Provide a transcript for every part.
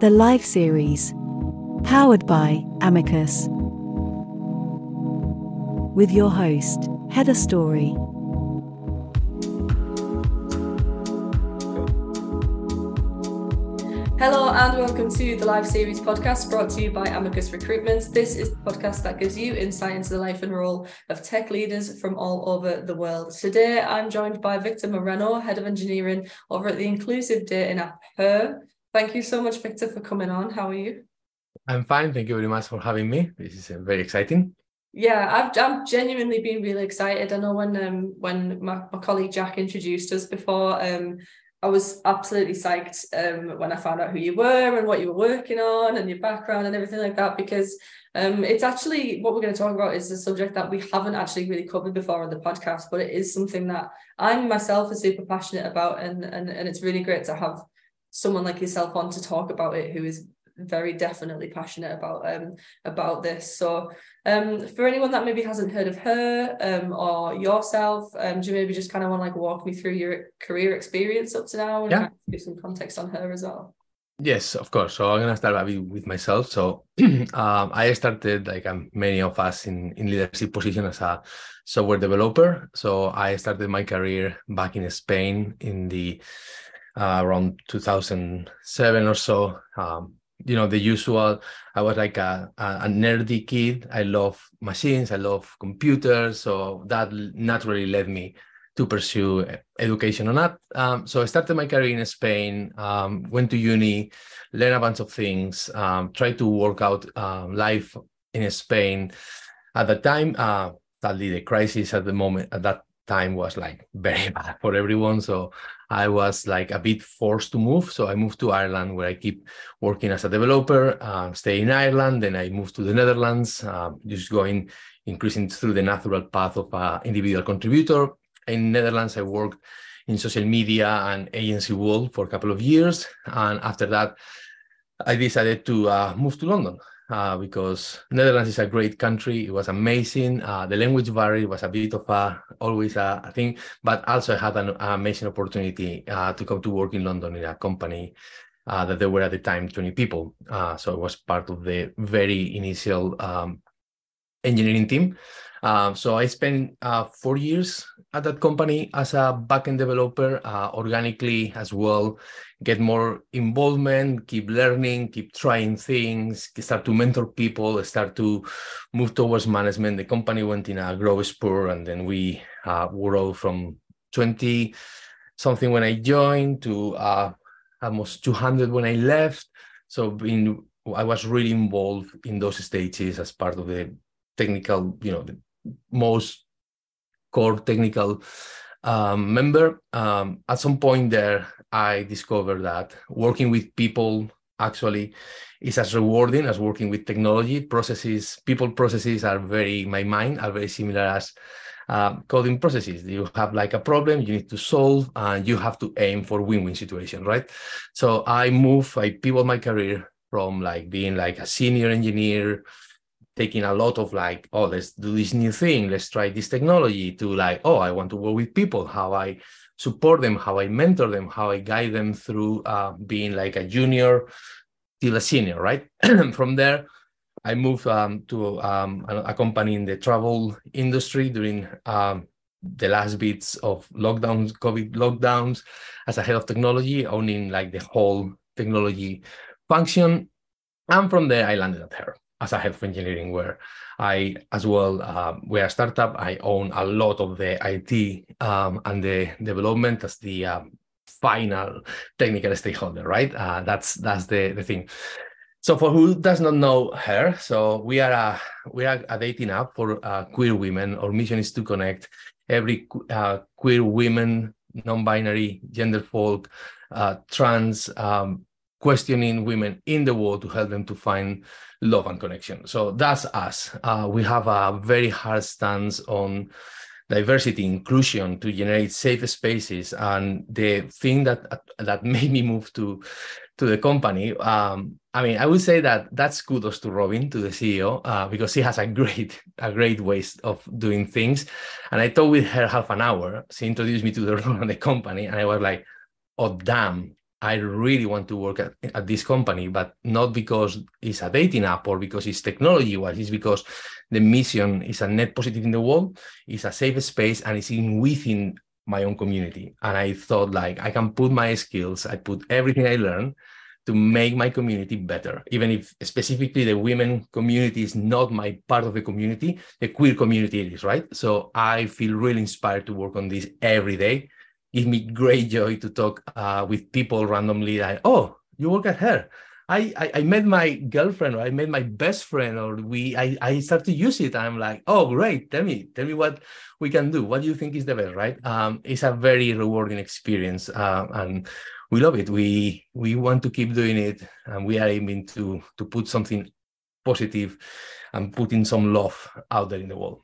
The Live Series. Powered by Amicus. With your host, Heather Story. Hello and welcome to the Live Series podcast brought to you by Amicus Recruitment. This is the podcast that gives you insight into the life and role of tech leaders from all over the world. Today I'm joined by Victor Moreno, Head of Engineering over at the Inclusive Dating app Her. Thank you so much, Victor, for coming on. How are you? I'm fine. Thank you very much for having me. This is uh, very exciting. Yeah, I've I'm genuinely been really excited. I know when um when my, my colleague Jack introduced us before, um I was absolutely psyched um, when I found out who you were and what you were working on and your background and everything like that because um, it's actually what we're going to talk about is a subject that we haven't actually really covered before on the podcast, but it is something that I myself is super passionate about and and and it's really great to have someone like yourself on to talk about it who is very definitely passionate about um about this. So um for anyone that maybe hasn't heard of her um or yourself um do you maybe just kind of want to like walk me through your career experience up to now and yeah. kind of give some context on her as well? Yes of course. So i'm gonna start a bit with myself. So um i started like um, many of us in in leadership position as a software developer. So i started my career back in spain in the uh, around 2007 or so. Um, you know the usual i was like a, a, nerdy kid. I love machines i love computers so that naturally led me to pursue education on that. Um, so i started my career in spain um, went to uni learned a bunch of things um, tried to work out um, life in spain. At the time uh, sadly the crisis at the moment at that time was like very bad for everyone. So I was like a bit forced to move. So I moved to Ireland where I keep working as a developer, uh, stay in Ireland. Then I moved to the Netherlands, uh, just going, increasing through the natural path of an individual contributor. In Netherlands, I worked in social media and agency world for a couple of years. And after that, I decided to uh, move to London uh, because Netherlands is a great country. It was amazing. Uh, the language barrier was a bit of a always a, a thing, but also I had an, amazing opportunity uh, to come to work in London in a company uh, that there were at the time 20 people. Uh, so I was part of the very initial um, engineering team. Um, so I spent uh, four years at that company as a backend developer, uh, organically as well, get more involvement, keep learning, keep trying things, start to mentor people, start to move towards management. The company went in a growth spur, and then we uh, grew from 20 something when I joined to uh, almost 200 when I left. So being, I was really involved in those stages as part of the technical, you know, the most core technical um, member. Um, at some point there, I discovered that working with people actually is as rewarding as working with technology. Processes, people processes are very, my mind, are very similar as uh, coding processes. You have like a problem you need to solve, and you have to aim for win-win situation, right? So I move, I pivot my career from like being like a senior engineer taking a lot of like, oh, let's do this new thing, let's try this technology, to like, oh, I want to work with people, how I support them, how I mentor them, how I guide them through uh, being like a junior till a senior, right? From there, I moved um, to um, a, company in the travel industry during um, the last bits of lockdowns, COVID lockdowns, as a head of technology, owning like the whole technology function. And from there, I landed at her as a head of engineering, where I as well um, we're a startup. I own a lot of the IT um, and the development as the um, final technical stakeholder. Right, uh, that's that's the the thing. So for who does not know her, so we are a we are a dating app for uh, queer women. Our mission is to connect every uh, queer women, non-binary, gender folk, uh, trans, um, questioning women in the world to help them to find love and connection. So that's us. Uh, we have a very hard stance on diversity, inclusion to generate safe spaces. And the thing that that made me move to to the company, um, I mean, I would say that that's kudos to Robin, to the CEO, uh, because she has a great a great ways of doing things. And I talked with her half an hour. She introduced me to the role of the company, and I was like, "Oh damn, I really want to work at, at this company, but not because it's a dating app or because it's technology wise, it's because the mission is a net positive in the world, it's a safe space, and it's in within my own community. And I thought like I can put my skills, I put everything I learned to make my community better. Even if specifically the women community is not my part of the community, the queer community is, right? So I feel really inspired to work on this every day. Give me great joy to talk uh, with people randomly like, oh, you work at her. I, I, I met my girlfriend or I met my best friend or we I, I start to use it. I'm like, oh great, tell me, tell me what we can do. What do you think is the best, right? Um, it's a very rewarding experience. Uh, and we love it. We we want to keep doing it, and we are aiming to to put something positive and putting some love out there in the world.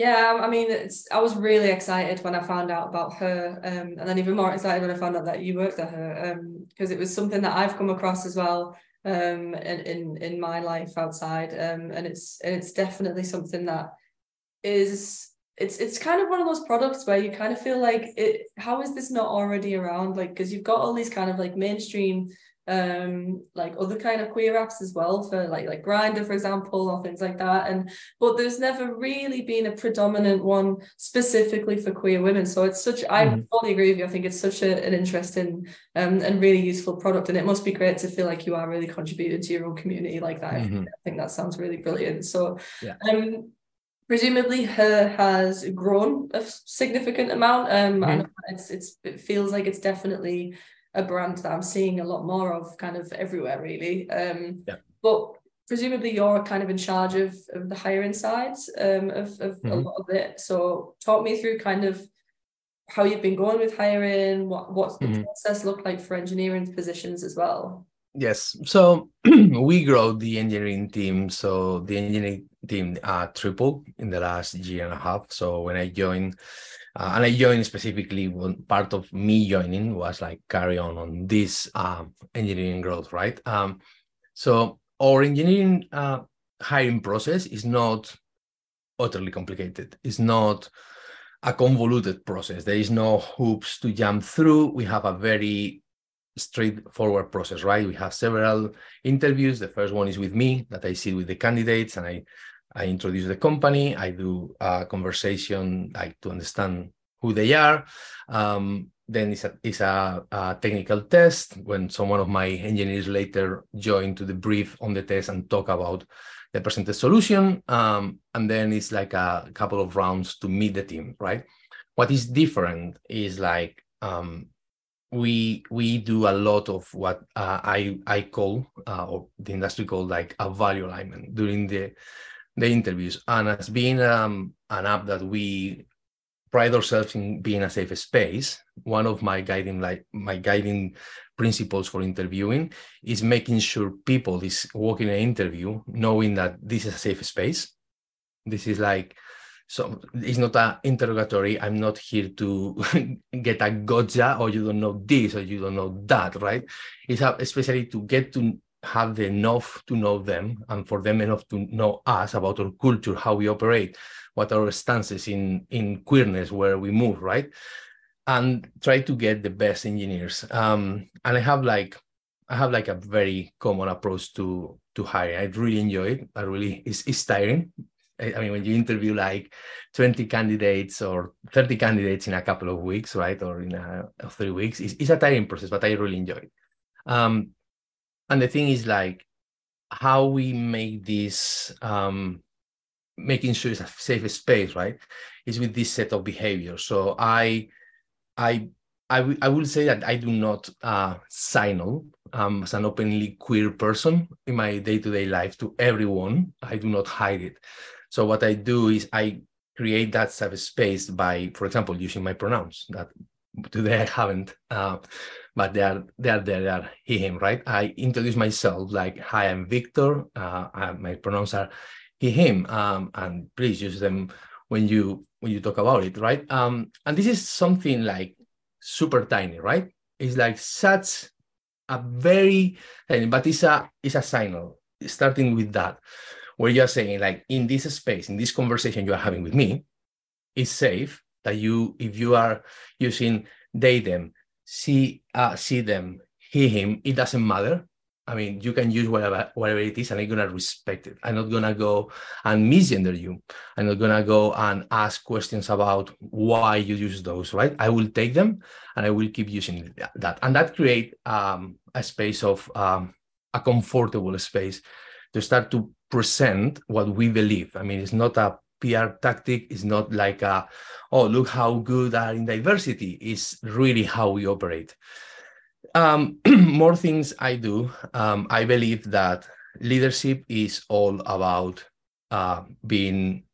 Yeah, I mean, it's. I was really excited when I found out about her, um, and then even more excited when I found out that you worked at her, because um, it was something that I've come across as well, um, in in, in my life outside, um, and it's and it's definitely something that is it's it's kind of one of those products where you kind of feel like it how is this not already around like because you've got all these kind of like mainstream um like other kind of queer apps as well for like like Grindr for example or things like that and but there's never really been a predominant one specifically for queer women so it's such I mm-hmm. fully agree with you I think it's such a, an interesting um and really useful product and it must be great to feel like you are really contributing to your own community like that mm-hmm. I think that sounds really brilliant so yeah. um presumably her has grown a significant amount um mm-hmm. and it's it's it feels like it's definitely a brand that i'm seeing a lot more of kind of everywhere really um yeah. but presumably you're kind of in charge of, of the hiring side um of, of mm-hmm. a lot of it so talk me through kind of how you've been going with hiring what what's the mm-hmm. process look like for engineering positions as well Yes. So we grow the engineering team. So the engineering team uh, tripled in the last year and a half. So when I joined, uh, and I joined specifically, one part of me joining was like carry on on this um, engineering growth, right? Um, so our engineering uh, hiring process is not utterly complicated. It's not a convoluted process. There is no hoops to jump through. We have a very straightforward process, right? We have several interviews. The first one is with me that I sit with the candidates and I I introduce the company. I do a conversation like to understand who they are. Um, then it's a, it's a, a, technical test when someone of my engineers later join to the brief on the test and talk about the presented solution. Um, and then it's like a couple of rounds to meet the team, right? What is different is like um, we we do a lot of what uh, I I call uh, or the industry call like a value alignment during the the interviews. And as being um, an app that we pride ourselves in being a safe space, one of my guiding like my guiding principles for interviewing is making sure people is walking an interview knowing that this is a safe space. This is like so it's not an interrogatory. I'm not here to get a gotcha or you don't know this or you don't know that, right? It's a, especially to get to have enough to know them and for them enough to know us about our culture, how we operate, what our stances in, in queerness, where we move, right? And try to get the best engineers. Um, and I have like I have like a very common approach to to hiring. I really enjoy it. I really it's, it's tiring I mean, when you interview like 20 candidates or 30 candidates in a couple of weeks, right, or in a, three weeks, it's, it's, a tiring process, but I really enjoy it. Um, and the thing is like how we make this, um, making sure it's a safe space, right, is with this set of behaviors. So I, I, I, I will say that I do not uh, sign on um, as an openly queer person in my day-to-day life to everyone. I do not hide it. So what I do is I create that safe space by, for example, using my pronouns that today I haven't, uh, but they are they are there, they are he, him, right? I introduce myself like, hi, I'm Victor. Uh, I, my pronouns are he, him, um, and please use them when you when you talk about it, right? Um, and this is something like super tiny, right? It's like such a very tiny, but it's a it's a signal starting with that where you're saying like in this space in this conversation you are having with me it's safe that you if you are using they them see uh, see them, hear him. It doesn't matter. I mean, you can use whatever whatever it is, and I'm gonna respect it. I'm not gonna go and misgender you. I'm not gonna go and ask questions about why you use those. Right? I will take them, and I will keep using that, and that create um, a space of um, a comfortable space to start to present what we believe. I mean, it's not a PR tactic. It's not like a, oh, look how good are in diversity. It's really how we operate. Um, more things I do. Um, I believe that leadership is all about uh, being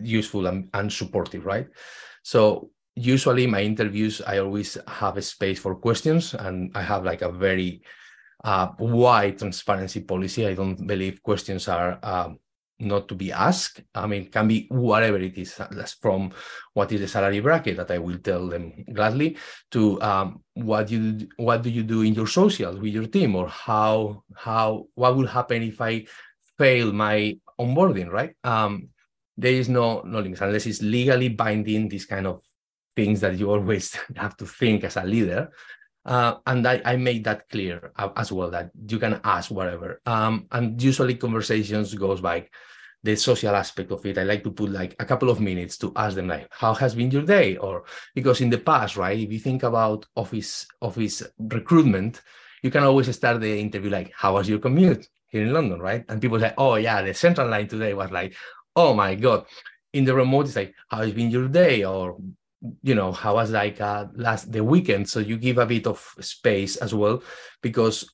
useful and, and supportive, right? So usually my interviews, I always have a space for questions, and I have like a very uh, wide transparency policy. I don't believe questions are um, not to be asked. I mean, can be whatever it is, from what is the salary bracket that I will tell them gladly to um, what you what do you do in your socials with your team, or how how what will happen if I fail my onboarding, right? Um, there is no no limits unless it's legally binding. These kind of things that you always have to think as a leader. Uh, and I, I made that clear as well that you can ask whatever. Um, and usually conversations goes by the social aspect of it. I like to put like a couple of minutes to ask them like, how has been your day? Or because in the past, right, if you think about office office recruitment, you can always start the interview like, how was your commute here in London, right? And people say, oh yeah, the central line today was like, oh my god. In the remote, it's like, how has been your day? Or you know, how was like uh, last the weekend? So you give a bit of space as well, because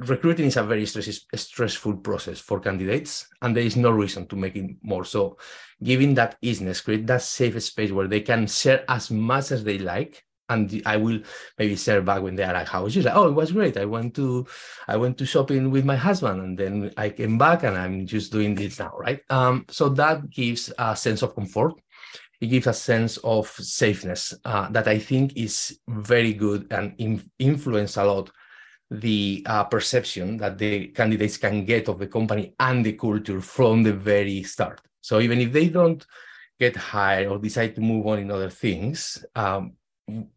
recruiting is a very stress, stressful process for candidates, and there is no reason to make it more. So, giving that easiness, create that safe space where they can share as much as they like. And I will maybe share back when they are like, "How was you?" Like, "Oh, it was great. I went to, I went to shopping with my husband, and then I came back, and I'm just doing this now, right?" Um, so that gives a sense of comfort. It gives a sense of safeness uh, that I think is very good and in, influence a lot the uh, perception that the candidates can get of the company and the culture from the very start. So even if they don't get hired or decide to move on in other things, um,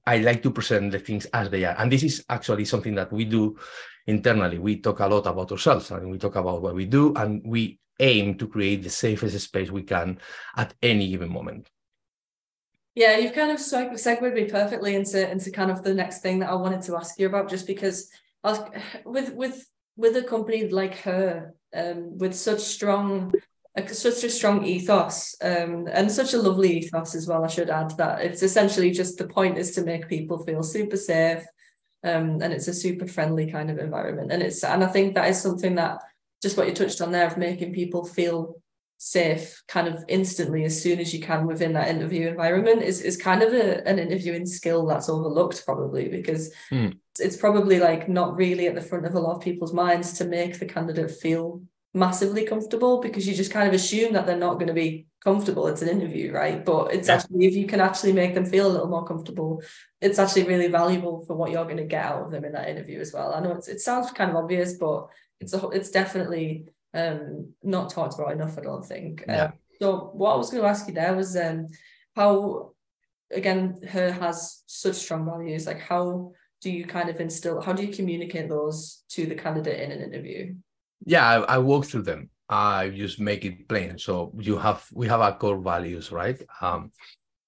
I like to present the things as they are. And this is actually something that we do internally. We talk a lot about ourselves and we talk about what we do, and we aim to create the safest space we can at any given moment. Yeah, you've kind of segued me perfectly into into kind of the next thing that I wanted to ask you about, just because was, with with with a company like her, um, with such strong such a strong ethos um, and such a lovely ethos as well. I should add that it's essentially just the point is to make people feel super safe, um, and it's a super friendly kind of environment. And it's and I think that is something that just what you touched on there of making people feel safe kind of instantly as soon as you can within that interview environment is, is kind of a, an interviewing skill that's overlooked probably because mm. it's probably like not really at the front of a lot of people's minds to make the candidate feel massively comfortable because you just kind of assume that they're not going to be comfortable it's an interview right but it's yeah. actually if you can actually make them feel a little more comfortable it's actually really valuable for what you're going to get out of them in that interview as well i know it sounds kind of obvious but it's a, it's definitely um, not talked about enough, I don't think. Yeah. Um, so what I was going to ask you there was um, how, again, her has such strong values. Like, how do you kind of instill? How do you communicate those to the candidate in an interview? Yeah, I, I walk through them. I just make it plain. So you have we have our core values, right? Um,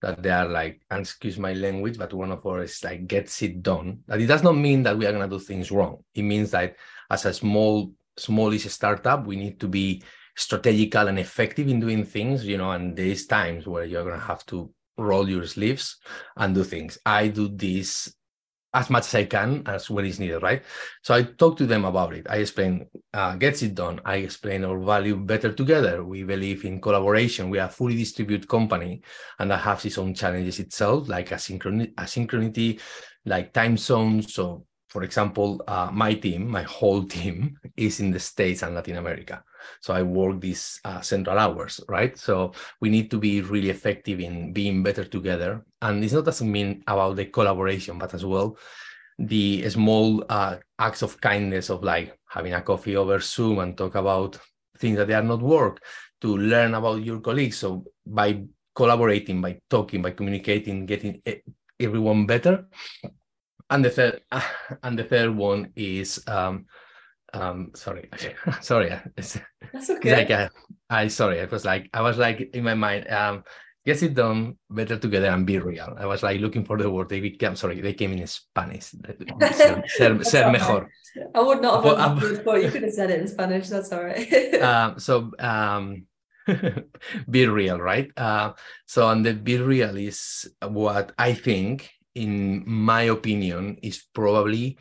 that they are like, and excuse my language, but one of ours is like gets it done. That it does not mean that we are gonna do things wrong. It means that as a small smallish startup, we need to be strategical and effective in doing things, you know, and there's times where you're going to have to roll your sleeves and do things. I do this as much as I can as when it's needed, right? So I talk to them about it. I explain, uh, gets it done. I explain our value better together. We believe in collaboration. We are a fully distributed company and that has its own challenges itself, like asynchron- asynchronity, like time zones. So for example, uh, my team, my whole team is in the States and Latin America. So I work these uh, central hours, right? So we need to be really effective in being better together. And it's not doesn't mean about the collaboration, but as well the small uh, acts of kindness of like having a coffee over Zoom and talk about things that they are not work to learn about your colleagues. So by collaborating, by talking, by communicating, getting everyone better, and the third and the third one is um um sorry sorry. It's, that's okay. like uh, I sorry it was like I was like in my mind um get it done better together and be real. I was like looking for the word they became sorry they came in Spanish. Ser, ser, ser mejor. I would not have but, but you could have said it in Spanish. That's all right. Um so um be real right? Uh so and the be real is what I think in my opinion, is probably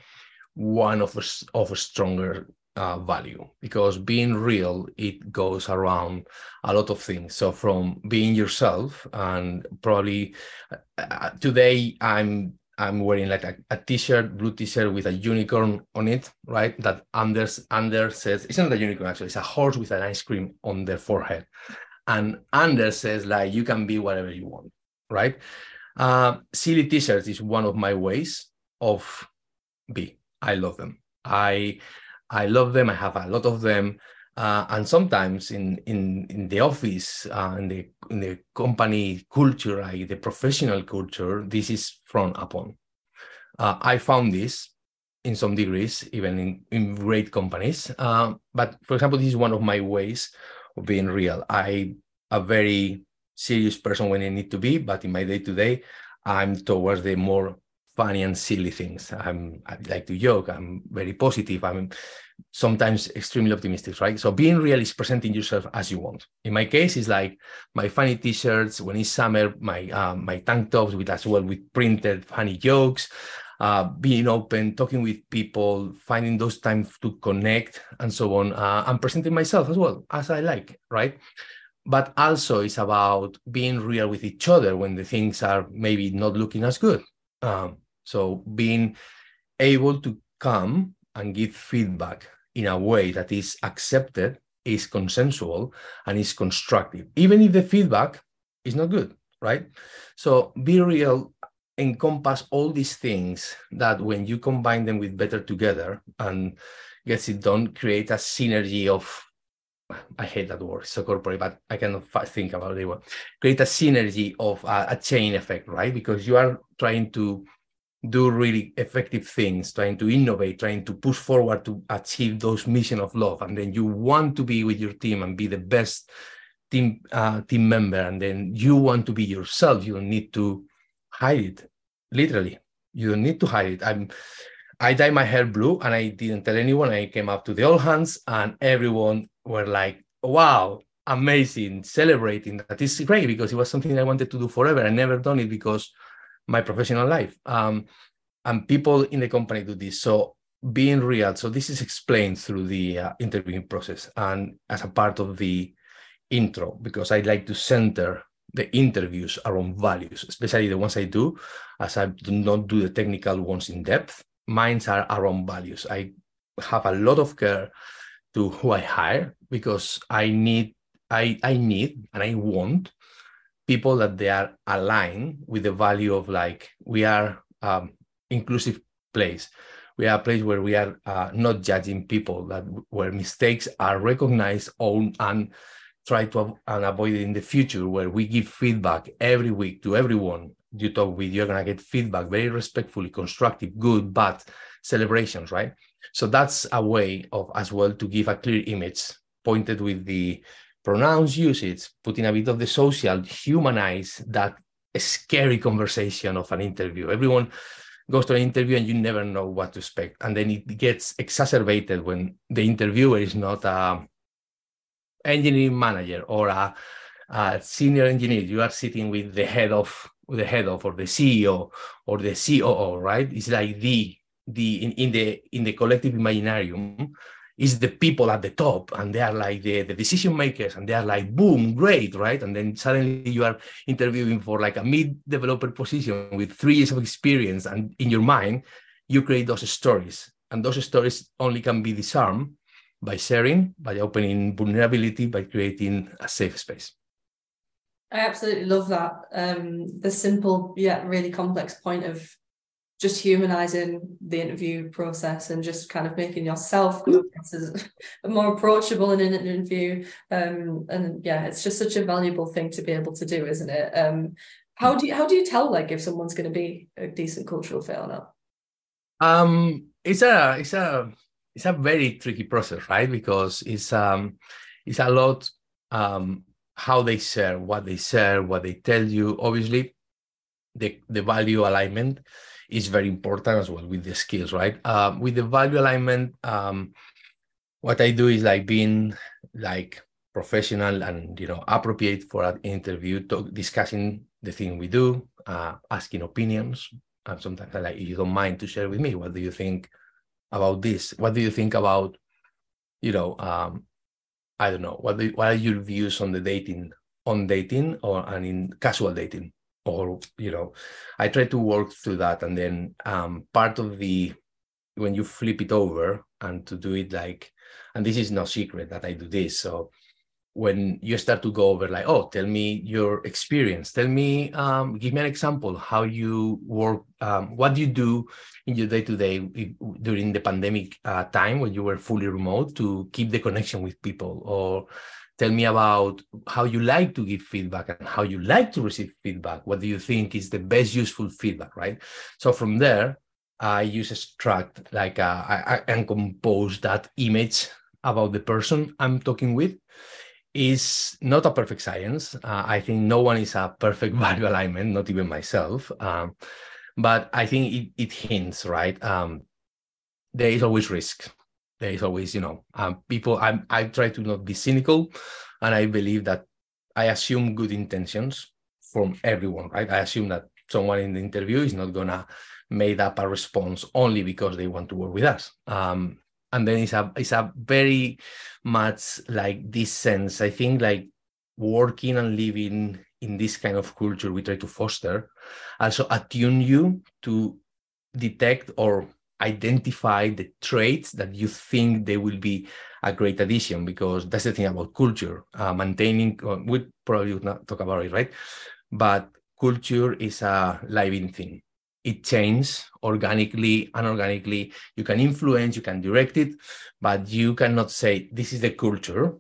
one of a, of a stronger uh, value. Because being real it goes around a lot of things. So from being yourself and probably uh, uh today i'm i'm wearing like a, a t-shirt blue t-shirt with a unicorn on it right? That anders anders says it's not a unicorn actually it's a horse with an ice cream on their forehead. And anders says like you can be whatever you want right uh, silly t-shirts is one of my ways of be. I love them. I I love them. I have a lot of them. Uh, and sometimes in in in the office, uh, in the in the company culture, like the professional culture, this is frowned upon. Uh, I found this in some degrees, even in, in great companies. Uh, but for example, this is one of my ways of being real. I a very serious person when I need to be, but in my day to day, I'm towards the more funny and silly things. I'm I like to joke. I'm very positive. I'm sometimes extremely optimistic, right? So being real is presenting yourself as you want. In my case, it's like my funny t-shirts. When it's summer, my uh, my tank tops with as well with printed funny jokes. Uh, being open, talking with people, finding those times to connect, and so on, uh, and presenting myself as well as I like, right? But also it's about being real with each other when the things are maybe not looking as good. Um, so being able to come and give feedback in a way that is accepted, is consensual, and is constructive, even if the feedback is not good, right? So be real encompass all these things that when you combine them with better together and gets it done, create a synergy of I hate that word, so corporate, but I cannot think about it. Create a synergy of uh, a chain effect, right? Because you are trying to do really effective things, trying to innovate, trying to push forward to achieve those mission of love, and then you want to be with your team and be the best team uh, team member, and then you want to be yourself. You don't need to hide it, literally. You don't need to hide it. I'm I dyed my hair blue and I didn't tell anyone. I came up to the all hands and everyone were like, wow, amazing, celebrating. That is great because it was something I wanted to do forever. I never done it because my professional life. Um, and people in the company do this. So being real. So this is explained through the uh, interviewing process and as a part of the intro because I like to center the interviews around values, especially the ones I do, as I do not do the technical ones in depth. Mines are around values. I have a lot of care to who I hire because I need I I need and I want people that they are aligned with the value of like we are um, inclusive place. We are a place where we are uh, not judging people that where mistakes are recognized, owned, and try to and avoid it in the future. Where we give feedback every week to everyone you talk with. You're gonna get feedback very respectfully, constructive, good, bad celebrations, right? So that's a way of as well to give a clear image pointed with the pronouns usage, putting a bit of the social, humanize that scary conversation of an interview. Everyone goes to an interview and you never know what to expect. And then it gets exacerbated when the interviewer is not a engineering manager or a, a senior engineer. You are sitting with the head of the head of or the CEO or the COO, right? It's like the the in, in the in the collective imaginarium is the people at the top and they are like the, the decision makers and they are like boom great right? And then suddenly you are interviewing for like a mid developer position with three years of experience and in your mind you create those stories. And those stories only can be disarmed by sharing by opening vulnerability by creating a safe space. I absolutely love that. Um the simple yet really complex point of just humanizing the interview process and just kind of making yourself more approachable in an interview. Um, and yeah, it's just such a valuable thing to be able to do, isn't it? Um, how do you how do you tell like if someone's going to be a decent cultural fit or not? Um, it's a it's a it's a very tricky process, right? Because it's um it's a lot um how they share, what they share, what they tell you. Obviously, the the value alignment is very important as well with the skills, right? Um, with the value alignment, um, what I do is like being like professional and you know appropriate for an interview, talk, discussing the thing we do, uh, asking opinions. And sometimes I like you don't mind to share with me. What do you think about this? What do you think about, you know, um, I don't know. What do, what are your views on the dating on dating or and in casual dating? Or you know, I try to work through that, and then um, part of the when you flip it over and to do it like, and this is no secret that I do this. So when you start to go over like oh tell me your experience tell me um, give me an example how you work um, what do you do in your day-to-day during the pandemic uh, time when you were fully remote to keep the connection with people or tell me about how you like to give feedback and how you like to receive feedback what do you think is the best useful feedback right so from there i use a struct like uh, I, can compose that image about the person i'm talking with is not a perfect science. Uh, I think no one is a perfect value alignment, not even myself. Um, but I think it, it hints, right? Um, there is always risk. There is always, you know, um, people. I I try to not be cynical, and I believe that I assume good intentions from everyone, right? I assume that someone in the interview is not gonna made up a response only because they want to work with us. Um, and then it's a it's a very much like this sense i think like working and living in this kind of culture we try to foster also attune you to detect or identify the traits that you think they will be a great addition because that's the thing about culture uh, maintaining uh, we probably would not talk about it right but culture is a living thing it changes organically, unorganically. You can influence, you can direct it, but you cannot say, this is the culture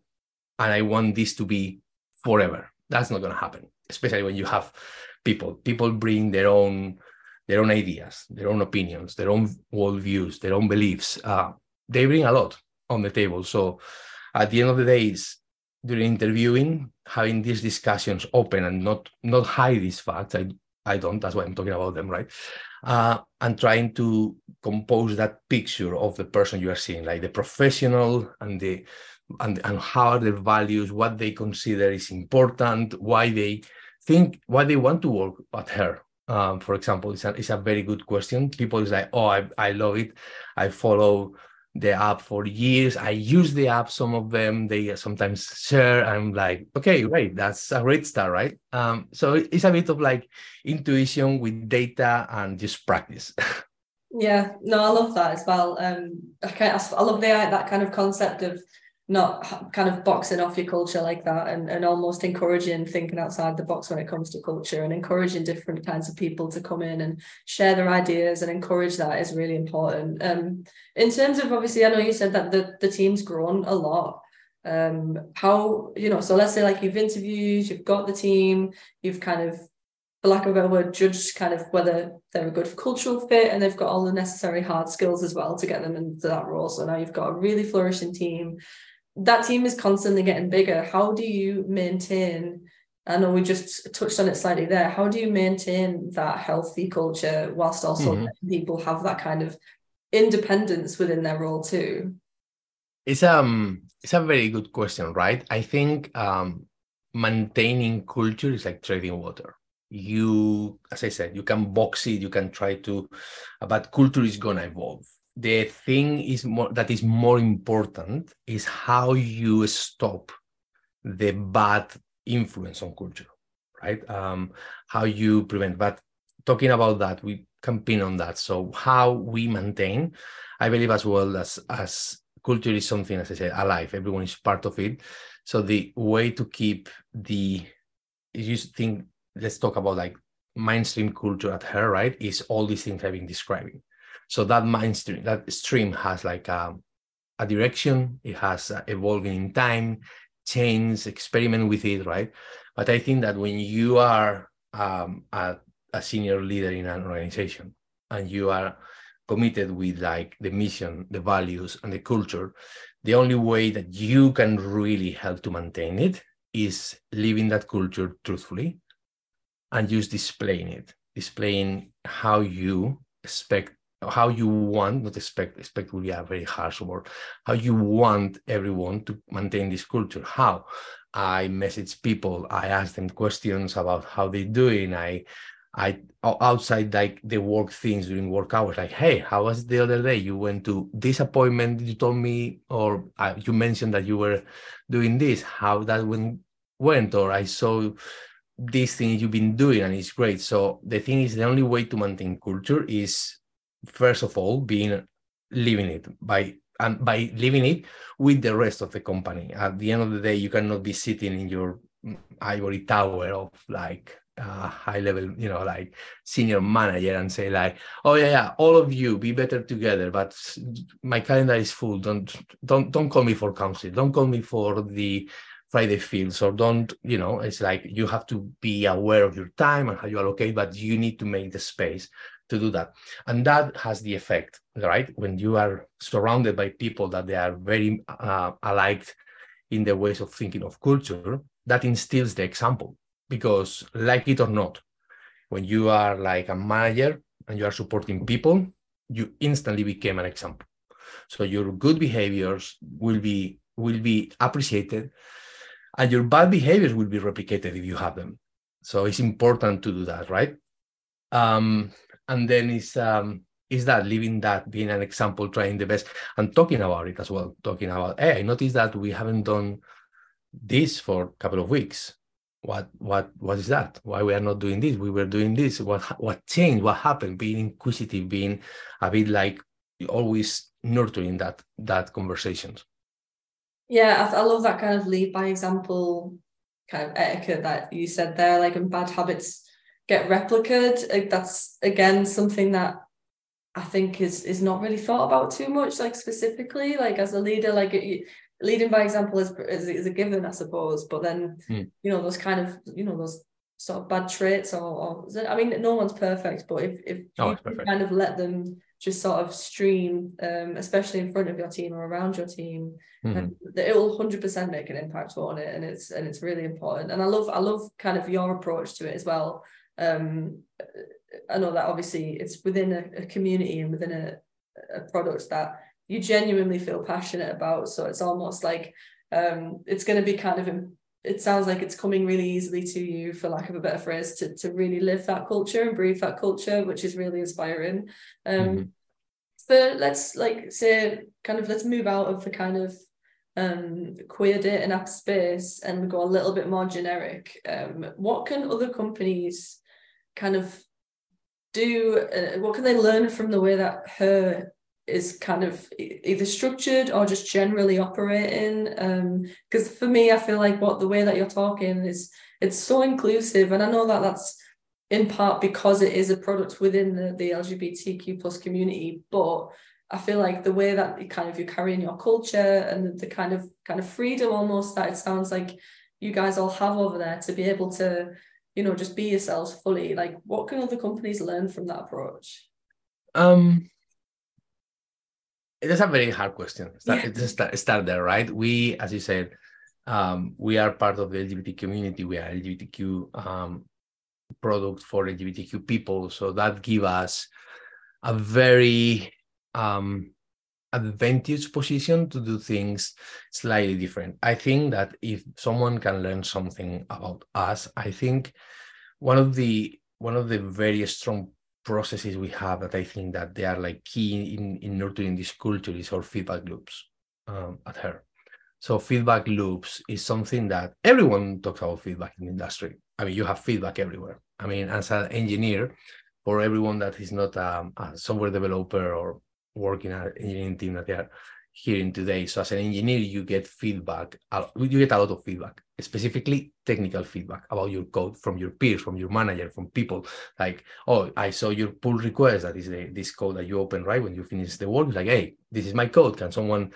and I want this to be forever. That's not going to happen, especially when you have people. People bring their own their own ideas, their own opinions, their own worldviews, their own beliefs. Uh, they bring a lot on the table. So at the end of the day, is during interviewing, having these discussions open and not not hide these facts. I I don't. That's why I'm talking about them, right? Uh, and trying to compose that picture of the person you are seeing, like the professional and the and and how are their values, what they consider is important, why they think, why they want to work at her. Um, for example, it's a, it's a very good question. People is like, oh, I, I love it. I follow the app for years. I use the app. Some of them they sometimes share. I'm like, okay, great, that's a great start, right? Um, so it's a bit of like intuition with data and just practice. yeah, no, I love that as well. Um, I kind of, I love the that kind of concept of not kind of boxing off your culture like that and, and almost encouraging thinking outside the box when it comes to culture and encouraging different kinds of people to come in and share their ideas and encourage that is really important. Um, in terms of obviously, I know you said that the, the team's grown a lot. Um, how, you know, so let's say like you've interviewed, you've got the team, you've kind of, for lack of a better word, judged kind of whether they're a good cultural fit and they've got all the necessary hard skills as well to get them into that role. So now you've got a really flourishing team that team is constantly getting bigger. How do you maintain? I know we just touched on it slightly there. How do you maintain that healthy culture whilst also mm-hmm. people have that kind of independence within their role too? It's um it's a very good question, right? I think um maintaining culture is like trading water. You, as I said, you can box it, you can try to, but culture is gonna evolve the thing is more that is more important is how you stop the bad influence on culture right? Um, how you prevent but talking about that we can pin on that. So how we maintain i believe as well as as culture is something as i said alive. Everyone is part of it. So the way to keep the you think let's talk about like mainstream culture at her right is all these things i've been describing so that mind stream, that stream has like a, a direction. It has evolving in time, change, experiment with it, right? But I think that when you are um, a, a senior leader in an organization and you are committed with like the mission, the values, and the culture, the only way that you can really help to maintain it is living that culture truthfully and just displaying it, displaying how you expect, how you want, not expect, expect will be a very harsh word, how you want everyone to maintain this culture. How? I message people, I ask them questions about how they're doing. I I outside like the work things during work hours, like, hey, how was the other day? You went to this appointment. You told me, or uh, you mentioned that you were doing this. How that went, went, or I saw these things you've been doing, and it's great. So the thing is, the only way to maintain culture is first of all being living it by and by living it with the rest of the company. At the end of the day, you cannot be sitting in your ivory tower of like uh, high level, you know, like senior manager and say like, oh yeah, yeah, all of you be better together, but my calendar is full. Don't don't don't call me for council. Don't call me for the Friday fields or don't, you know, it's like you have to be aware of your time and how you allocate, but you need to make the space to do that. And that has the effect, right? When you are surrounded by people that they are very uh, alike in the ways of thinking of culture, that instills the example because like it or not when you are like a manager and you are supporting people you instantly became an example so your good behaviors will be will be appreciated and your bad behaviors will be replicated if you have them so it's important to do that right um and then it's um is that living that being an example trying the best? And talking about it as well talking about hey i noticed that we haven't done this for a couple of weeks. What what what is that? Why we are not doing this? We were doing this. What what changed? What happened? Being inquisitive being a bit like always nurturing that that conversations. Yeah I, I love that kind of lead by example kind of etiquette that you said there like and bad habits get replicated that's again something that I think is is not really thought about too much, like specifically, like as a leader, like it, leading by example is, is, is a given, I suppose. But then, mm. you know, those kind of, you know, those sort of bad traits or, or I mean, no one's perfect, but if, if oh, you kind of let them just sort of stream, um, especially in front of your team or around your team, mm-hmm. it will hundred percent make an impact on it, and it's and it's really important. And I love I love kind of your approach to it as well. Um, I know that obviously it's within a, a community and within a, a product that you genuinely feel passionate about. So it's almost like um, it's going to be kind of it sounds like it's coming really easily to you, for lack of a better phrase, to to really live that culture and breathe that culture, which is really inspiring. Um, mm-hmm. But let's like say kind of let's move out of the kind of um, queer dating app space and go a little bit more generic. Um, what can other companies kind of do? Uh, what can they learn from the way that her is kind of either structured or just generally operating because um, for me i feel like what the way that you're talking is it's so inclusive and i know that that's in part because it is a product within the, the lgbtq plus community but i feel like the way that you kind of you're carrying your culture and the, the kind of kind of freedom almost that it sounds like you guys all have over there to be able to you know just be yourselves fully like what can other companies learn from that approach um it's a very hard question. Start, yeah. start, start there, right? We, as you said, um, we are part of the LGBT community. We are LGBTQ um, product for LGBTQ people, so that give us a very um, advantage position to do things slightly different. I think that if someone can learn something about us, I think one of the one of the very strong processes we have that I think that they are like key in, in nurturing this culture is our feedback loops um, at her. So feedback loops is something that everyone talks about feedback in the industry. I mean, you have feedback everywhere. I mean, as an engineer, for everyone that is not um, a software developer or working at an engineering team that they are hearing today. So as an engineer, you get feedback. You get a lot of feedback, specifically technical feedback about your code from your peers, from your manager, from people. Like, oh, I saw your pull request. That is the, this code that you open right when you finish the work. Like, hey, this is my code. Can someone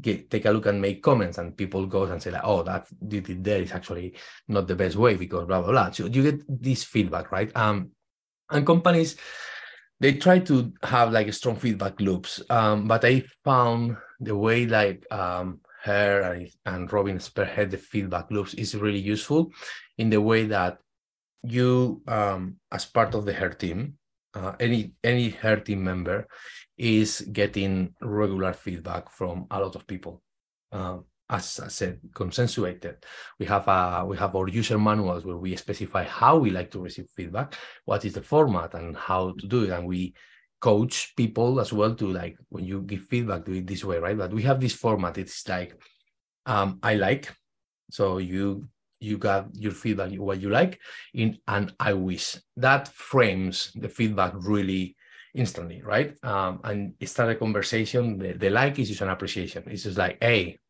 get take a look and make comments? And people go and say like, oh, that you did there is actually not the best way because blah blah blah. So you get this feedback, right? Um, and companies they try to have like strong feedback loops um, but i found the way like um, her and, and Robyn spearhead the feedback loops is really useful in the way that you um, as part of the her team uh, any any her team member is getting regular feedback from a lot of people. Um, as I said, consensuated. We have a we have our user manuals where we specify how we like to receive feedback, what is the format, and how to do it, and we coach people as well to like when you give feedback, do it this way, right? But we have this format. It's like um, I like, so you you got your feedback, what you like, in and I wish. That frames the feedback really instantly, right? Um, and start a conversation. The, the like is just an appreciation. It's just like, hey,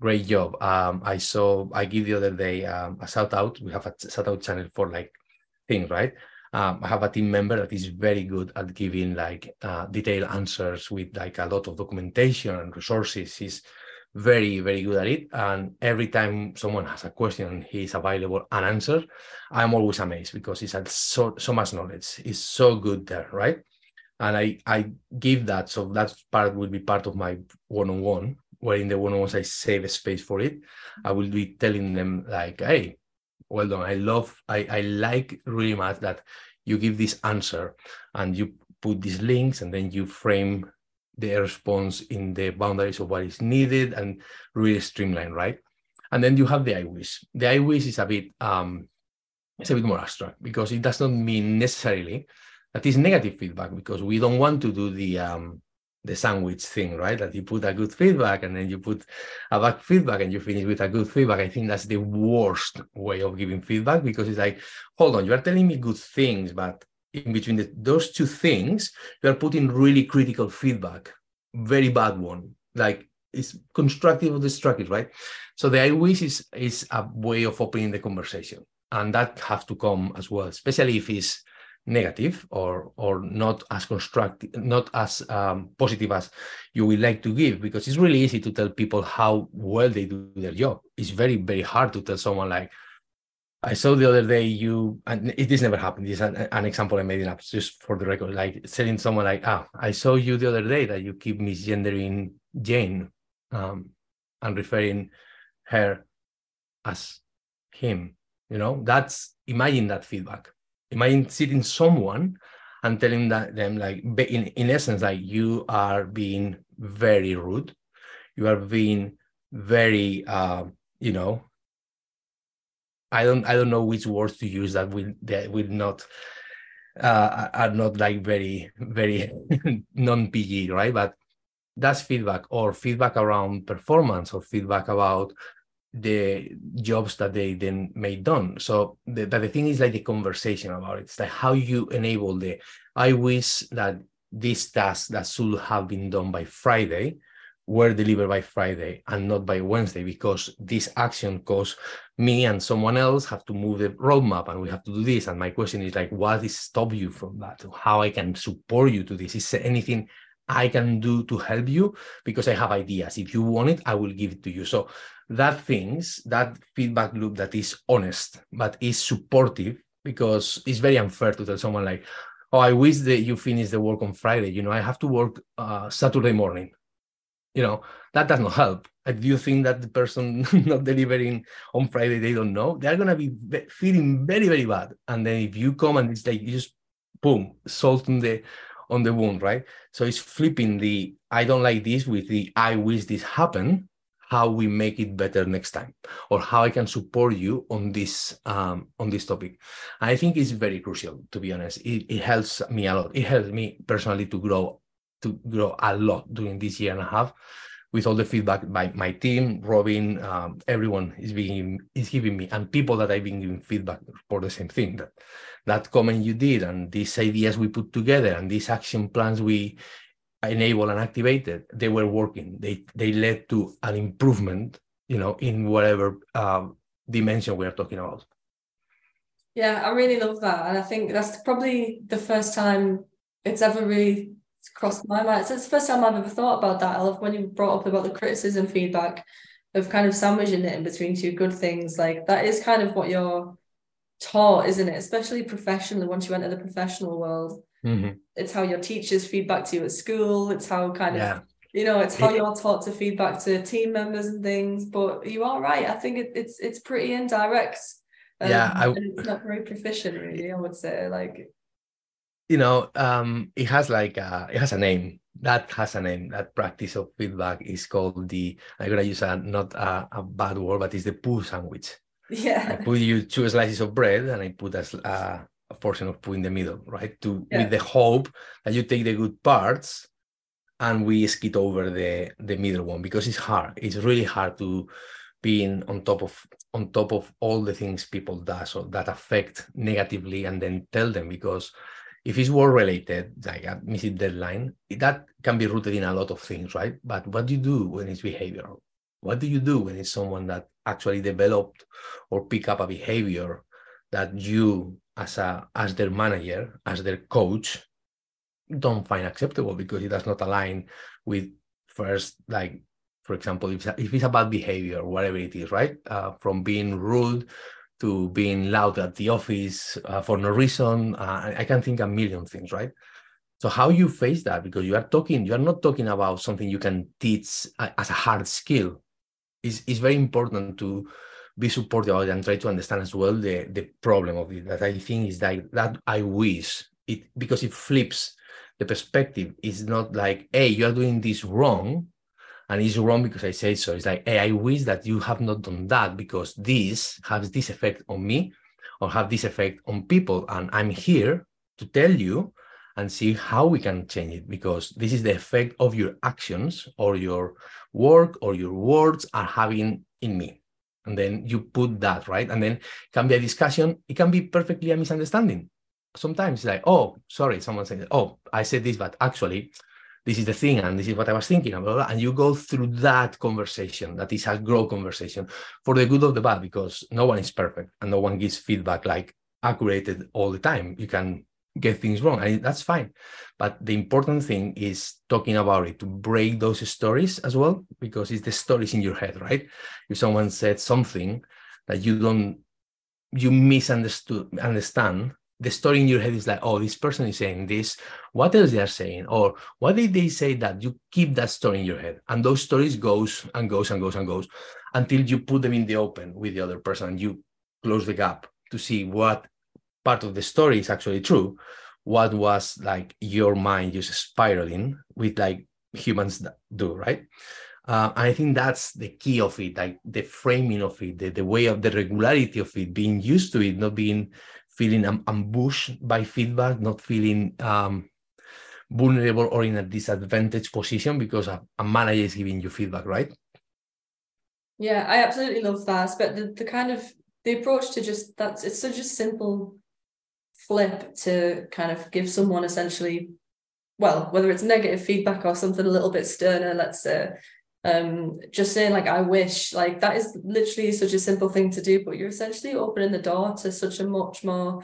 great job. Um, I saw I give the other day um, a shout out. We have a shout out channel for like things, right? Um, I have a team member that is very good at giving like uh, detailed answers with like a lot of documentation and resources. He's very very good at it, and every time someone has a question, he's available and answer. I'm always amazed because he's had so so much knowledge. He's so good there, right? And I I give that so that part will be part of my one on one where in the one-on-ones I save a space for it, I will be telling them like, hey, well done. I love, I, I like really much that you give this answer and you put these links and then you frame the response in the boundaries of what is needed and really streamline, right? And then you have the I wish. The I wish is a bit um it's a bit more abstract because it does not mean necessarily that is negative feedback because we don't want to do the um the sandwich thing, right? That you put a good feedback and then you put a bad feedback and you finish with a good feedback. I think that's the worst way of giving feedback because it's like, hold on, you are telling me good things, but in between the, those two things, you are putting really critical feedback, very bad one. Like it's constructive or destructive, right? So the I wish is is a way of opening the conversation, and that have to come as well, especially if it's negative or or not as constructive, not as um, positive as you would like to give, because it's really easy to tell people how well they do their job. It's very very hard to tell someone like, I saw the other day you, and it this never happened. This is an, an example I made it up just for the record, like telling someone like, ah, I saw you the other day that you keep misgendering Jane, um, and referring her as him. You know, that's imagine that feedback imagine sitting someone and telling that them like in, in essence like you are being very rude. You are being very uh, you know i don't i don't know which words to use that will that will not uh, are not like very very non pg right? But that's feedback or feedback around performance or feedback about the jobs that they then made done. So the, but the thing is like the conversation about it. It's like how you enable the I wish that these tasks that should have been done by Friday were delivered by Friday and not by Wednesday because this action caused me and someone else have to move the roadmap and we have to do this. And my question is like, what is stop you from that? How I can support you to this? Is there anything I can do to help you? Because I have ideas. If you want it, I will give it to you. So that things, that feedback loop that is honest, but is supportive, because it's very unfair to tell someone like, oh, I wish that you finish the work on Friday. You know, I have to work uh, Saturday morning. You know, that does not help. If you think that the person not delivering on Friday, they don't know, they're going to be feeling very, very bad. And then if you come and it's like, you just boom, salt on the, on the wound, right? So it's flipping the, I don't like this with the, I wish this happened how we make it better next time or how i can support you on this um, on this topic. I think it's very crucial to be honest. It, it helps me a lot. It helps me personally to grow to grow a lot during this year and a half with all the feedback by my team Robyn um, everyone is being is giving me and people that i've been giving feedback for the same thing that that comment you did and these ideas we put together and these action plans we enabled and activated, they were working. They they led to an improvement, you know, in whatever uh, dimension we are talking about. Yeah, I really love that, and I think that's probably the first time it's ever really crossed my mind. So It's the first time I've ever thought about that. I love when you brought up about the criticism feedback of kind of sandwiching it in between two good things. Like that is kind of what you're taught, isn't it? Especially professionally, once you enter the professional world Mhm. it's how your teachers feedback to you at school it's how kind of you know it's how you're taught to feedback to team members and things but you are right i think it, it's it's pretty indirect um, Yeah, I- and it's not very proficient really i would say like you know, um, it has like a, it has a name. That has a name. That practice of feedback is called the. I'm gonna use a not a, a bad word, but it's the poo sandwich. Yeah. I put you two slices of bread and I put a, a, a portion of poo in the middle, right? To Yeah. with the hope that you take the good parts and we skid over the the middle one because it's hard. It's really hard to being on top of on top of all the things people does or that affect negatively and then tell them because if it's work related like a missing deadline that can be rooted in a lot of things right? But what do you do when it's behavioral? What do you do when it's someone that actually developed or pick up a behavior that you as a as their manager as their coach don't find acceptable because it does not align with first like for example if, if it's about behavior whatever it is right? Uh, from being rude to being loud at the office uh, for no reason. Uh, I- can think a million things right? So how you face that? Because you are talking you are not talking about something you can teach as a hard skill. It's, it's very important to be supportive and try to understand as well the, the problem of it. That i think is like that i wish it because it flips the perspective. It's not like hey you are doing this wrong and it's wrong because i say so. It's like hey i wish that you have not done that because this has this effect on me or have this effect on people. And i'm here to tell you and see how we can change it because this is the effect of your actions or your work or your words are having in me. And then you put that right? And then can be a discussion. It can be perfectly a misunderstanding. Sometimes like oh sorry someone said oh i said this but actually this is the thing and this is what i was thinking blah. and you go through that conversation that is a grow conversation for the good of the bad because no one is perfect and no one gives feedback like accurate all the time you can get things wrong and that's fine but the important thing is talking about it to break those stories as well because it's the stories in your head right if someone said something that you don't you misunderstood understand the story in your head is like oh this person is saying this. What else they are saying? Or what did they say that you keep that story in your head? And those stories goes and goes and goes and goes until you put them in the open with the other person and you close the gap to see what part of the story is actually true. What was like your mind just spiraling with like humans do right? Uh, and i think that's the key of it like the framing of it the, the way of the regularity of it being used to it not being feeling am- ambushed by feedback not feeling um, vulnerable or in a disadvantaged position because a, a manager is giving you feedback right Yeah, I absolutely love that. But the, the kind of the approach to just that's it's such a simple flip to kind of give someone essentially, well, whether it's negative feedback or something a little bit sterner, let's say, um, just saying like I wish, like that is literally such a simple thing to do, but you're essentially opening the door to such a much more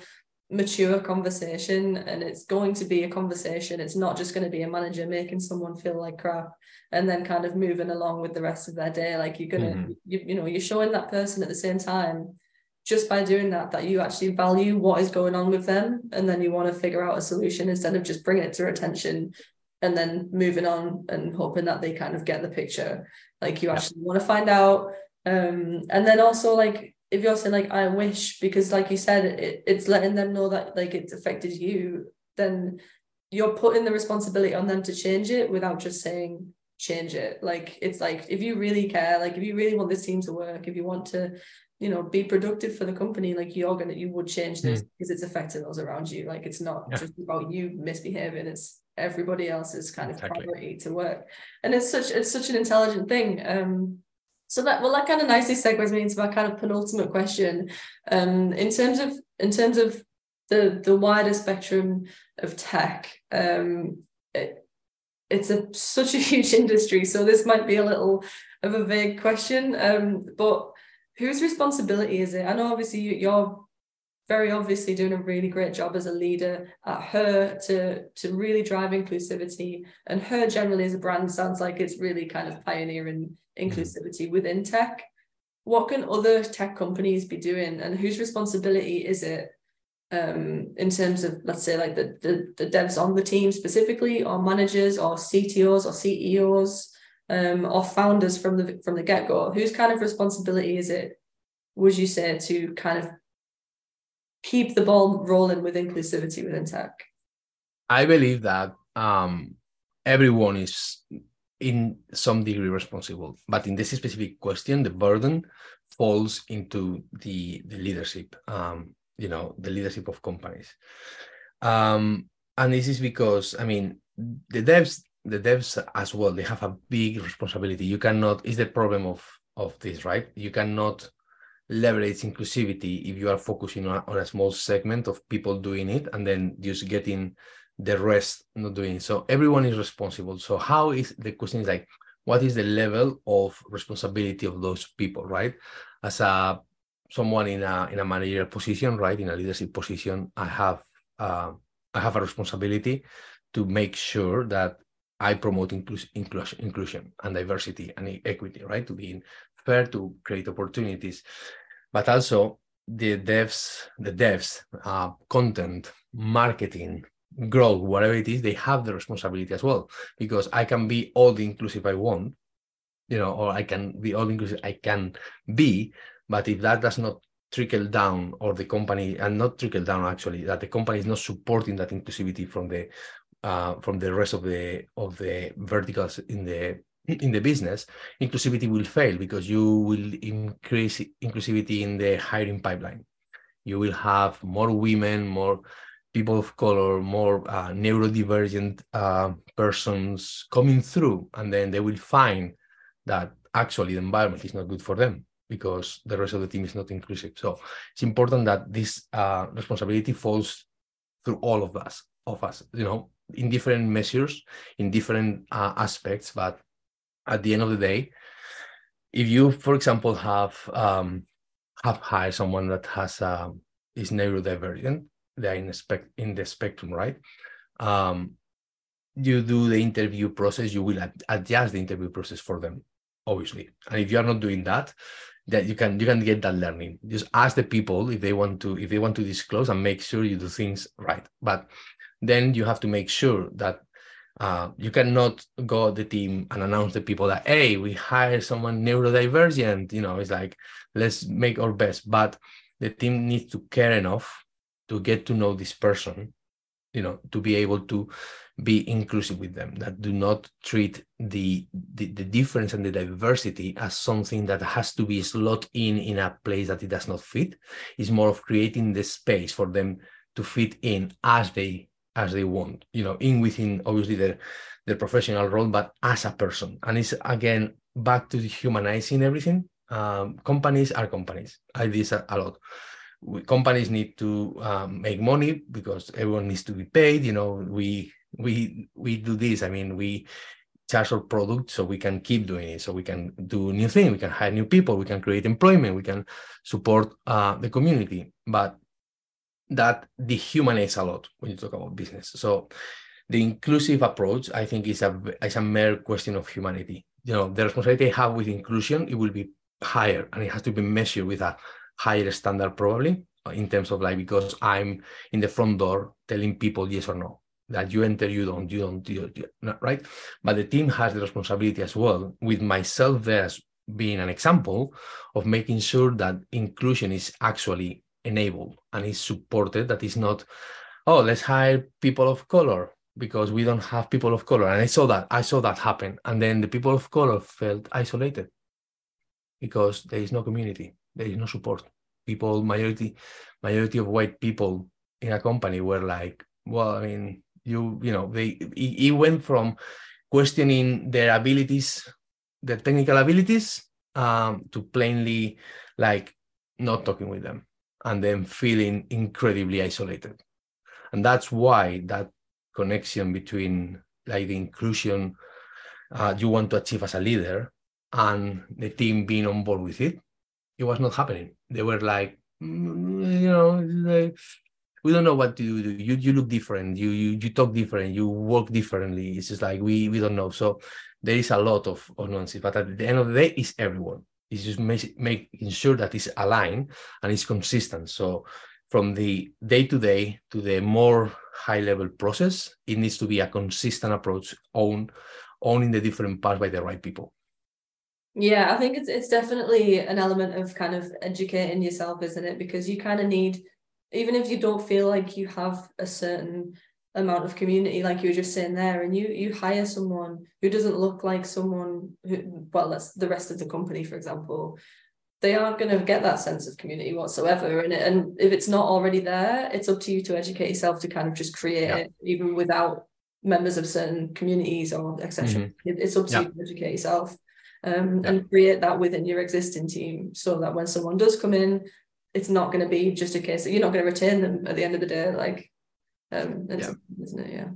mature conversation and it's going to be a conversation it's not just going to be a manager making someone feel like crap and then kind of moving along with the rest of their day like you're gonna Mhm. you, you know you're showing that person at the same time just by doing that that you actually value what is going on with them and then you want to figure out a solution instead of just bringing it to attention and then moving on and hoping that they kind of get the picture like you Yeah. actually want to find out um and then also like if you're saying like I wish because like you said it, it's letting them know that like it's affected you then you're putting the responsibility on them to change it without just saying change it like it's like if you really care like if you really want this team to work if you want to you know be productive for the company like you're gonna you would change this because it's affecting those around you like it's not Yeah. just about you misbehaving it's everybody else's kind of Exactly. priority to work. And it's such it's such an intelligent thing. Um so that well that kind of nicely segues me into my kind of penultimate question. Um in terms of in terms of the the wider spectrum of tech um it, it's a such a huge industry. So this might be a little of a vague question um but whose responsibility is it? I know obviously you, you're very obviously doing a really great job as a leader at her to to really drive inclusivity and her generally as a brand sounds like it's really kind of pioneering inclusivity within tech what can other tech companies be doing and whose responsibility is it um, in terms of let's say like the, the the devs on the team specifically, or managers, or CTOs, or CEOs, um, or founders from the from the get go? Whose kind of responsibility is it? Would you say to kind of keep the ball rolling with inclusivity within tech? I believe that um, everyone is in some degree responsible, but in this specific question, the burden falls into the the leadership. Um, you know, the leadership of companies, um, and this is because I mean the devs the devs as well they have a big responsibility. You cannot is the problem of of this right? You cannot leverage inclusivity if you are focusing on, on a small segment of people doing it and then just getting the rest not doing it. So everyone is responsible. So how is the question is like, what is the level of responsibility of those people, right? As a someone in a in a managerial position, right, in a leadership position, I have uh, I have a responsibility to make sure that I promote inclus- inclusion, inclusion and diversity and equity, right? To be to create opportunities, but also the devs, the devs, uh, content, marketing, growth, whatever it is, they have the responsibility as well. Because I can be all the inclusive I want, you know, or I can be all inclusive I can be, but if that does not trickle down or the company and not trickle down actually that the company is not supporting that inclusivity from the uh, from the rest of the of the verticals in the in the business inclusivity will fail because you will increase inclusivity in the hiring pipeline you will have more women more people of color, more uh, neurodivergent uh, persons coming through, and then they will find that actually the environment is not good for them because the rest of the team is not inclusive. So it's important that this uh, responsibility falls through all of us, of us, you know, in different measures, in different uh, aspects. But at the end of the day, if you, for example, have um, have hired someone that has uh, is neurodivergent, they're in, in the spectrum, right? Um, you do the interview process, you will ad- adjust the interview process for them, obviously. And if you are not doing that, that you can you can get that learning. Just ask the people if they want to if they want to disclose and make sure you do things right. But then you have to make sure that uh, you cannot go the team and announce the people that hey we hire someone neurodivergent you know it's like let's make our best. But the team needs to care enough to get to know this person you know to be able to be inclusive with them that do not treat the, the, the difference and the diversity as something that has to be slot in in a place that it does not fit. It's more of creating the space for them to fit in as they as they want you know in within obviously their their professional role but as a person and it's again back to humanizing everything um, companies are companies i do this a, lot we, companies need to um, make money because everyone needs to be paid. You know, we we we do this. I mean, we charge our product so we can keep doing it. So we can do new things. We can hire new people. We can create employment. We can support uh, the community. But that dehumanizes a lot when you talk about business. So the inclusive approach, I think, is a is a mere question of humanity. You know, the responsibility I have with inclusion, it will be higher and it has to be measured with a higher standard probably in terms of like because I'm in the front door telling people yes or no that you enter, you don't, you don't, you don't, right? But the team has the responsibility as well, with myself there as being an example of making sure that inclusion is actually enabled and is supported. That is not, oh, let's hire people of color because we don't have people of color. And I saw that, I saw that happen. And then the people of color felt isolated because there is no community there is no support. People, majority, majority of white people in a company were like, well, I mean, you, you know, they it, went from questioning their abilities, their technical abilities, um, to plainly like not talking with them and then feeling incredibly isolated. And that's why that connection between like the inclusion uh, you want to achieve as a leader and the team being on board with it it was not happening. They were like, mm, you know, like, we don't know what to do. You you look different. You you you talk different. You work differently. It's just like we we don't know. So there is a lot of, of nonsense. But at the end of the day, it's everyone. It's just make, making sure that it's aligned and it's consistent. So from the day to day to the more high level process, it needs to be a consistent approach, own owning the different parts by the right people. Yeah, I think it's it's definitely an element of kind of educating yourself, isn't it? Because you kind of need, even if you don't feel like you have a certain amount of community, like you were just saying there, and you you hire someone who doesn't look like someone who, well, that's the rest of the company, for example, they aren't going to get that sense of community whatsoever. And and if it's not already there, it's up to you to educate yourself to kind of just create yeah. it, even without members of certain communities or etc. Mm-hmm. It's up to yeah. you to educate yourself um, yeah. and create that within your existing team so that when someone does come in, it's not going to be just a case that you're not going to retain them at the end of the day. Like, um, yeah. isn't it? Yeah.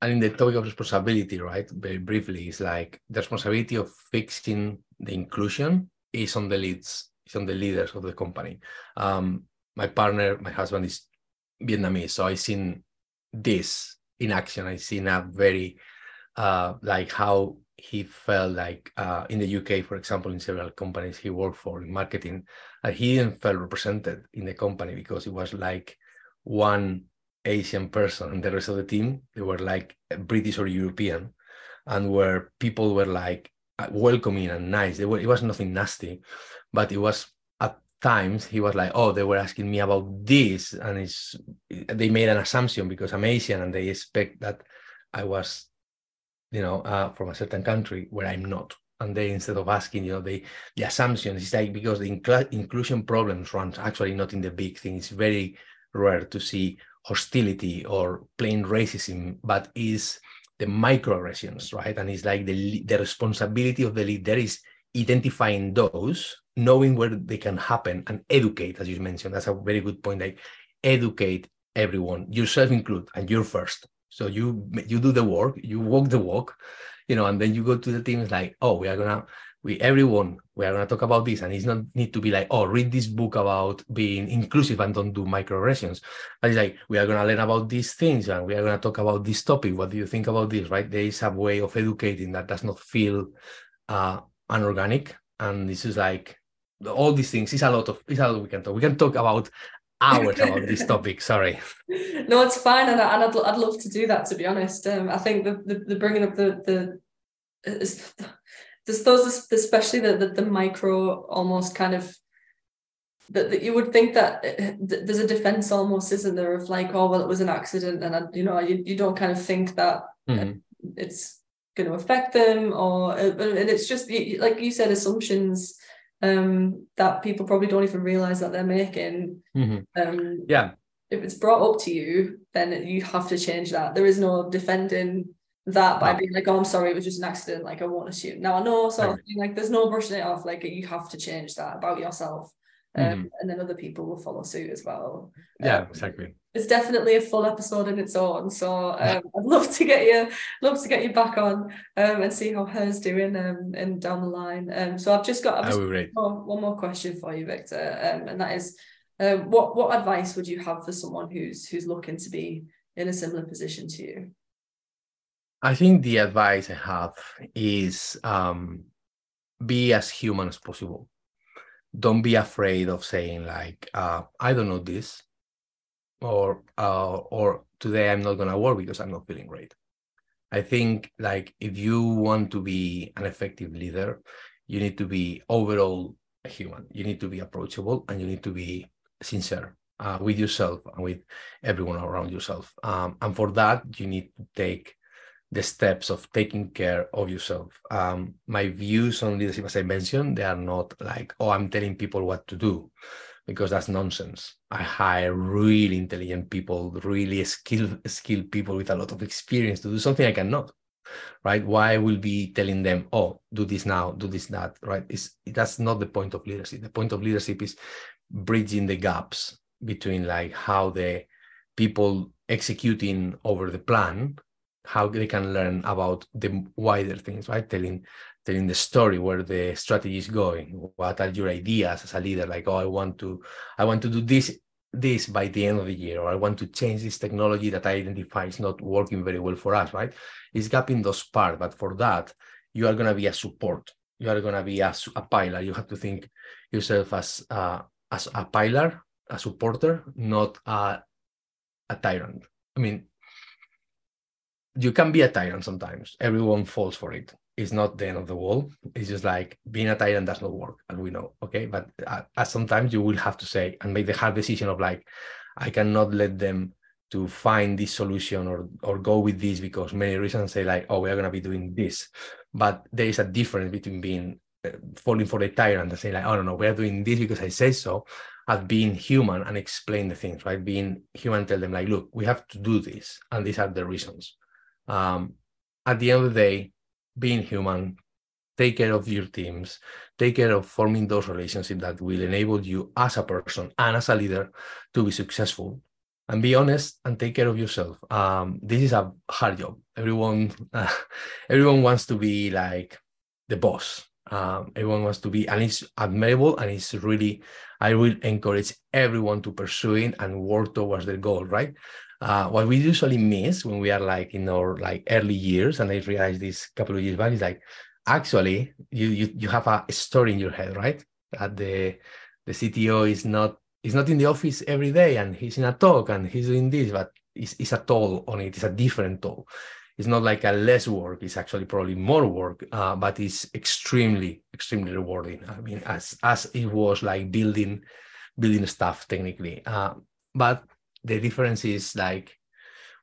And in the topic of responsibility, right? Very briefly, it's like the responsibility of fixing the inclusion is on the leads, is on the leaders of the company. Um, my partner, my husband is Vietnamese, so I've seen this in action. I've seen a very uh, like how he felt like uh, in the UK, for example, in several companies he worked for in marketing, uh, he didn't feel represented in the company because it was like one Asian person and the rest of the team they were like British or European, and where people were like uh, welcoming and nice. They were, it was nothing nasty, but it was at times he was like, oh, they were asking me about this, and it's they made an assumption because I'm Asian and they expect that I was you know, uh, from a certain country where I'm not. And they, instead of asking, you know, the, the assumptions, it's like because the incl- inclusion problems runs actually not in the big thing. It's very rare to see hostility or plain racism, but is the microaggressions, right? And it's like the, the responsibility of the leader is identifying those, knowing where they can happen and educate, as you mentioned. That's a very good point. Like educate everyone, yourself included, and you're first. So you you do the work, you walk the walk, you know, and then you go to the team. It's like, oh, we are gonna we everyone we are gonna talk about this, and it's not need to be like, oh, read this book about being inclusive and don't do microaggressions. But it's like we are gonna learn about these things and we are gonna talk about this topic. What do you think about this? Right? There is a way of educating that does not feel uh, unorganic, and this is like all these things. It's a lot of it's a lot we can talk. We can talk about hours about this topic. Sorry. No, it's fine, and, I, and I'd, I'd love to do that. To be honest, um, I think the, the, the bringing up the the is, those especially the, the the micro almost kind of that, that you would think that uh, there's a defense almost isn't there of like oh well it was an accident and you know you, you don't kind of think that mm-hmm. it's going to affect them or uh, and it's just like you said assumptions um, that people probably don't even realize that they're making. Mm-hmm. Um, yeah. If it's brought up to you, then you have to change that. There is no defending that by being like, oh, I'm sorry, it was just an accident. Like, I won't assume. Now, I know, so like, there's no brushing it off. Like, you have to change that about yourself. Um, mm-hmm. and then other people will follow suit as well. Yeah, um, exactly. It's definitely a full episode in its own. So um, I'd love to get you, love to get you back on um, and see how her's doing um, and down the line. Um, so I've just got, I've just one, more, one more question for you, Victor, um, and that is, what what advice would you have for someone who's who's looking to be in a similar position to you? I think the advice I have is um, be as human as possible. Don't be afraid of saying like uh, i don't know this or uh, or today i'm not to work because i'm not feeling great. I think like if you want to be an effective leader you need to be overall a human. You need to be approachable and you need to be sincere uh, with yourself and with everyone around yourself. Um, and for that you need to take the steps of taking care of yourself. Um, my views on leadership, as I mentioned, they are not like, oh, I'm telling people what to do, because that's nonsense. I hire really intelligent people, really skilled, skilled people with a lot of experience to do something I cannot. Right? Why will be telling them, oh, do this now, do this that, right? It's that's not the point of leadership. The point of leadership is bridging the gaps between like how the people executing over the plan how they can learn about the wider things, right? Telling telling the story where the strategy is going. What are your ideas as a leader? Like, oh, I want to I want to do this this by the end of the year, or I want to change this technology that I identify is not working very well for us, right? It's gapping those parts, but for that, you are to be a support. You are to be a, a pillar. You have to think yourself as uh, as a pillar a supporter, not a a tyrant. I mean, you can be a tyrant sometimes. Everyone falls for it. It's not the end of the world. It's just like being a tyrant does not work, as we know. Okay, but uh, sometimes you will have to say and make the hard decision of like, I cannot let them to find this solution or or go with this because many reasons say like, oh, we are gonna be doing this, but there is a difference between being uh, falling for the tyrant and saying like, oh no, no, we are doing this because I say so, as being human and explain the things, right? Being human, tell them like, look, we have to do this, and these are the reasons um, at the end of the day, being human, take care of your teams, take care of forming those relationships that will enable you as a person and as a leader to be successful. And be honest and take care of yourself. Um, this is a hard job. Everyone, uh, everyone wants to be like the boss. Um, everyone wants to be, and it's admirable, and it's really. I will encourage everyone to pursue it and work towards their goal. Right? uh, what we usually miss when we are like in our like early years, and I realized this couple of years back, is like actually you you you have a story in your head, right? That the the CTO is not is not in the office every day and he's in a talk and he's doing this, but it's, it's a toll on it. It's a different toll. It's not like a less work. It's actually probably more work, uh, but it's extremely, extremely rewarding. I mean, as as it was like building building stuff technically. Uh, but the difference is like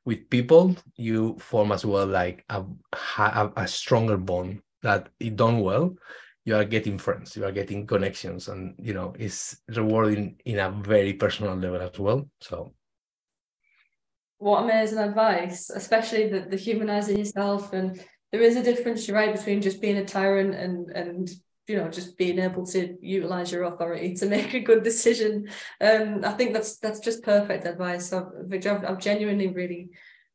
with people you form as well like a, a, a stronger bond that it done well you are getting friends you are getting connections and you know it's rewarding in a very personal level as well so what amazing advice especially the, the humanizing yourself and there is a difference you're right between just being a tyrant and and you know just being able to utilize your authority to make a good decision. Um i think that's that's just perfect advice. So Victor, I've, I've genuinely really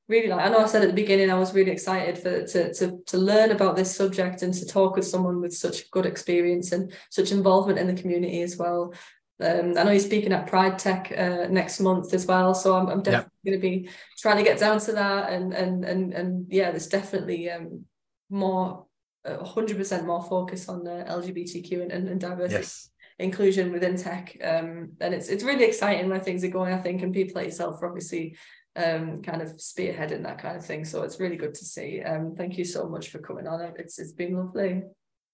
really like i know i said at the beginning i was really excited for to, to to learn about this subject and to talk with someone with such good experience and such involvement in the community as well um, I know you're speaking at Pride Tech uh, next month as well, so I'm, I'm definitely yeah. going to be trying to get down to that, and and and and yeah, there's definitely um, more 100% more focus on the LGBTQ and, and diversity yes. inclusion within tech. Um, and it's it's really exciting where things are going, I think, and people like yourself are obviously um, kind of spearheading that kind of thing. So it's really good to see. Um, thank you so much for coming on. It's it's been lovely.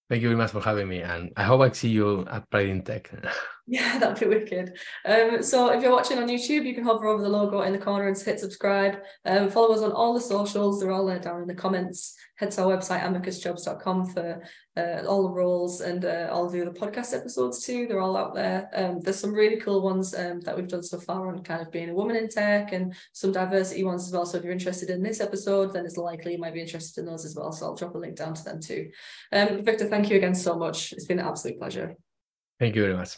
Thank you very much for having me, and I hope I see you at Pride in Tech. yeah, that'd be wicked. Um, so if you're watching on YouTube, you can hover over the logo in the corner and hit subscribe. Um, follow us on all the socials; they're all there down in the comments. Head to our website amicusjobs.com for uh, all the roles and uh, all the other podcast episodes too. They're all out there. Um, there's some really cool ones um, that we've done so far on kind of being a woman in tech and some diversity ones as well. So if you're interested in this episode, then it's likely you might be interested in those as well. So I'll drop a link down to them too. Um, Victor, thank you again so much. It's been an absolute pleasure. Thank you very much.